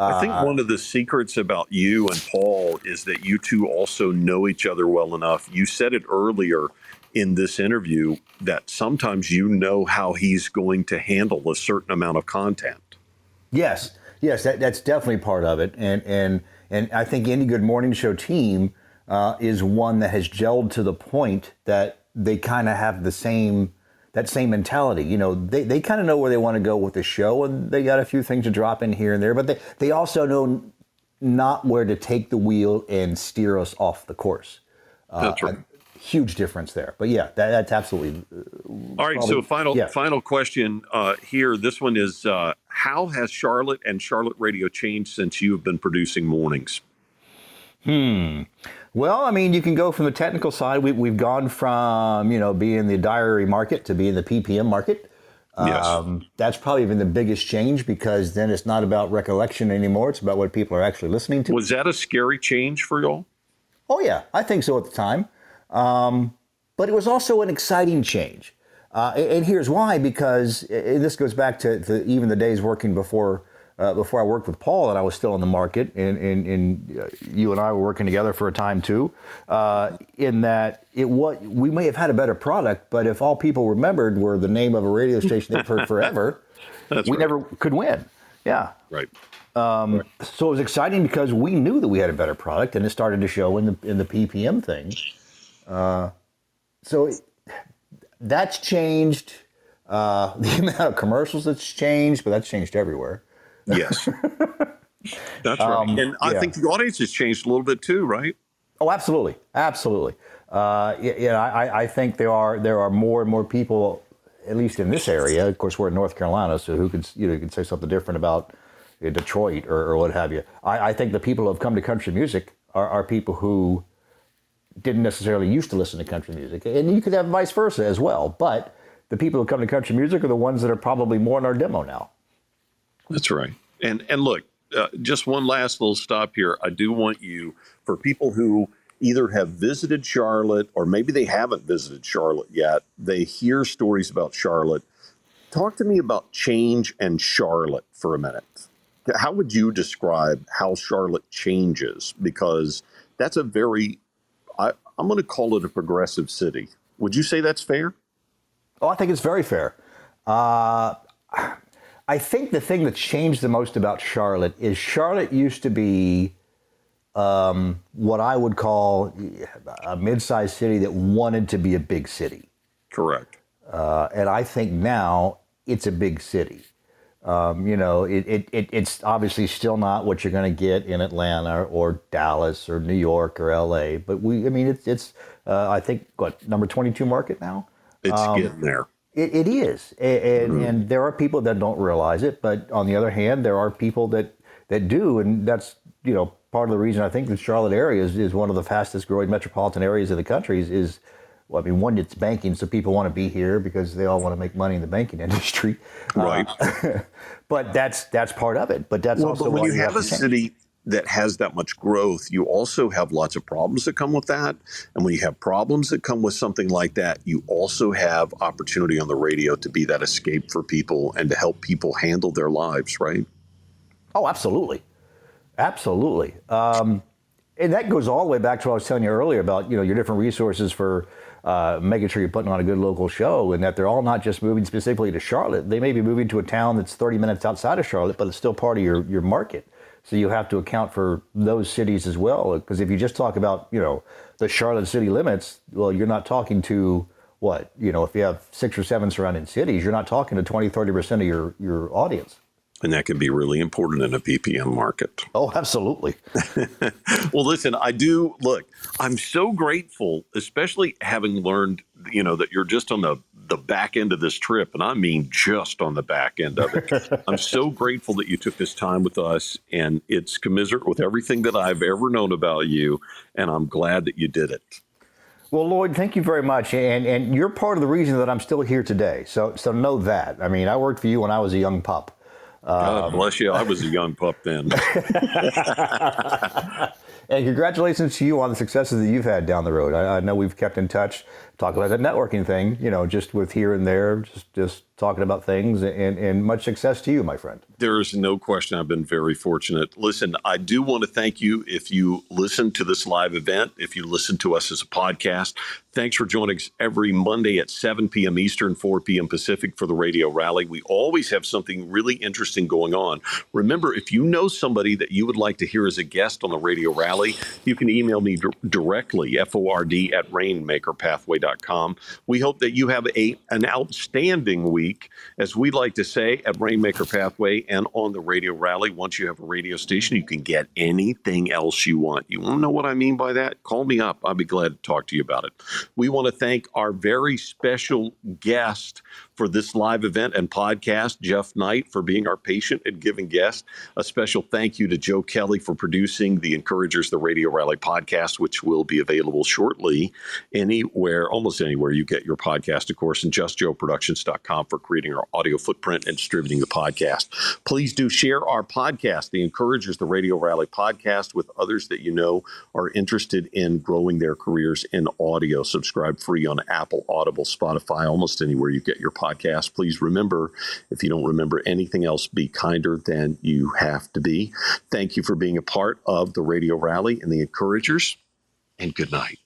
I think uh, one of the secrets about you and Paul is that you two also know each other well enough. You said it earlier in this interview that sometimes you know how he's going to handle a certain amount of content. Yes, yes, that, that's definitely part of it, and and and I think any good morning show team uh, is one that has gelled to the point that they kind of have the same that same mentality. You know, they, they kind of know where they want to go with the show, and they got a few things to drop in here and there, but they they also know not where to take the wheel and steer us off the course. Uh, That's right. Huge difference there, but yeah, that, that's absolutely. Uh, All right, probably, so final yeah. final question uh, here. This one is: uh, How has Charlotte and Charlotte Radio changed since you have been producing mornings? Hmm. Well, I mean, you can go from the technical side. We, have gone from you know being the diary market to being the PPM market. Yes. Um, that's probably been the biggest change because then it's not about recollection anymore. It's about what people are actually listening to. Was that a scary change for y'all? Oh yeah, I think so at the time. Um, but it was also an exciting change. Uh, and here's why: because this goes back to, to even the days working before uh, before I worked with Paul and I was still in the market, and, and, and uh, you and I were working together for a time too. Uh, in that it what we may have had a better product, but if all people remembered were the name of a radio station they've heard forever, we right. never could win. Yeah, right. Um, right. So it was exciting because we knew that we had a better product, and it started to show in the in the PPM thing. Uh, so that's changed. Uh, the amount of commercials that's changed, but that's changed everywhere. Yes. That's right. Um, and I yeah. think the audience has changed a little bit too, right? Oh, absolutely. Absolutely. Uh, yeah, I, I think there are there are more and more people, at least in this area. Of course, we're in North Carolina, so who could you know could say something different about Detroit or, or what have you? I, I, think the people who have come to country music are, are people who didn't necessarily used to listen to country music, and you could have vice versa as well. But the people who come to country music are the ones that are probably more in our demo now. That's right. And and look, uh, just one last little stop here. I do want you for people who either have visited Charlotte or maybe they haven't visited Charlotte yet. They hear stories about Charlotte. Talk to me about change and Charlotte for a minute. How would you describe how Charlotte changes? Because that's a very, I, I'm going to call it a progressive city. Would you say that's fair? Oh, I think it's very fair. Uh, I think the thing that changed the most about Charlotte is Charlotte used to be um, what I would call a mid-sized city that wanted to be a big city. Correct. Uh, and I think now it's a big city. Um, you know, it, it, it, it's obviously still not what you're going to get in Atlanta or Dallas or New York or LA, but we, I mean, it's, it's uh, I think, what, number 22 market now? It's um, getting there. It, it is, and, mm-hmm. and there are people that don't realize it. But on the other hand, there are people that that do, and that's you know part of the reason I think the Charlotte area is, is one of the fastest growing metropolitan areas of the country. Is, is well, I mean, one, it's banking, so people want to be here because they all want to make money in the banking industry. Right. Uh, but that's that's part of it. But that's well, also but when you, you have, have a city that has that much growth, you also have lots of problems that come with that. And when you have problems that come with something like that, you also have opportunity on the radio to be that escape for people and to help people handle their lives, right? Oh, absolutely. Absolutely. Um, and that goes all the way back to what I was telling you earlier about, you know, your different resources for uh, making sure you're putting on a good local show and that they're all not just moving specifically to Charlotte. They may be moving to a town that's 30 minutes outside of Charlotte, but it's still part of your, your market. So you have to account for those cities as well. Because if you just talk about, you know, the Charlotte city limits, well, you're not talking to what, you know, if you have six or seven surrounding cities, you're not talking to 20, 30% of your, your audience. And that can be really important in a PPM market. Oh, absolutely. well, listen, I do look, I'm so grateful, especially having learned, you know, that you're just on the the back end of this trip, and I mean just on the back end of it. I'm so grateful that you took this time with us, and it's commiserate with everything that I've ever known about you, and I'm glad that you did it. Well, Loyd, thank you very much, and and you're part of the reason that I'm still here today. So so know that. I mean, I worked for you when I was a young pup. God um, bless you. I was a young pup then. and congratulations to you on the successes that you've had down the road. I, I know we've kept in touch talk about that networking thing, you know, just with here and there, just just talking about things and, and much success to you, my friend. There is no question I've been very fortunate. Listen, I do want to thank you if you listen to this live event, if you listen to us as a podcast. Thanks for joining us every Monday at 7 p.m. Eastern, 4 p.m. Pacific for the radio rally. We always have something really interesting going on. Remember, if you know somebody that you would like to hear as a guest on the radio rally, you can email me d- directly, F-O-R-D at rainmakerpathway.com. We hope that you have a an outstanding week week, as we like to say at Rainmaker Pathway and on the radio rally. Once you have a radio station, you can get anything else you want. You want to know what I mean by that? Call me up. I'll be glad to talk to you about it. We want to thank our very special guest for this live event and podcast, Geof Knight, for being our patient and giving guest. A special thank you to Joe Kelley for producing the Encouragers the Radio Rally podcast, which will be available shortly anywhere, almost anywhere you get your podcast, of course, and justjoeproductions.com for creating our audio footprint and distributing the podcast. Please do share our podcast, the Encouragers the Radio Rally podcast, with others that you know are interested in growing their careers in audio. Subscribe free on Apple, Audible, Spotify, almost anywhere you get your podcast podcast. Please remember, if you don't remember anything else, be kinder than you have to be. Thank you for being a part of the radio rally and the encouragers, and good night.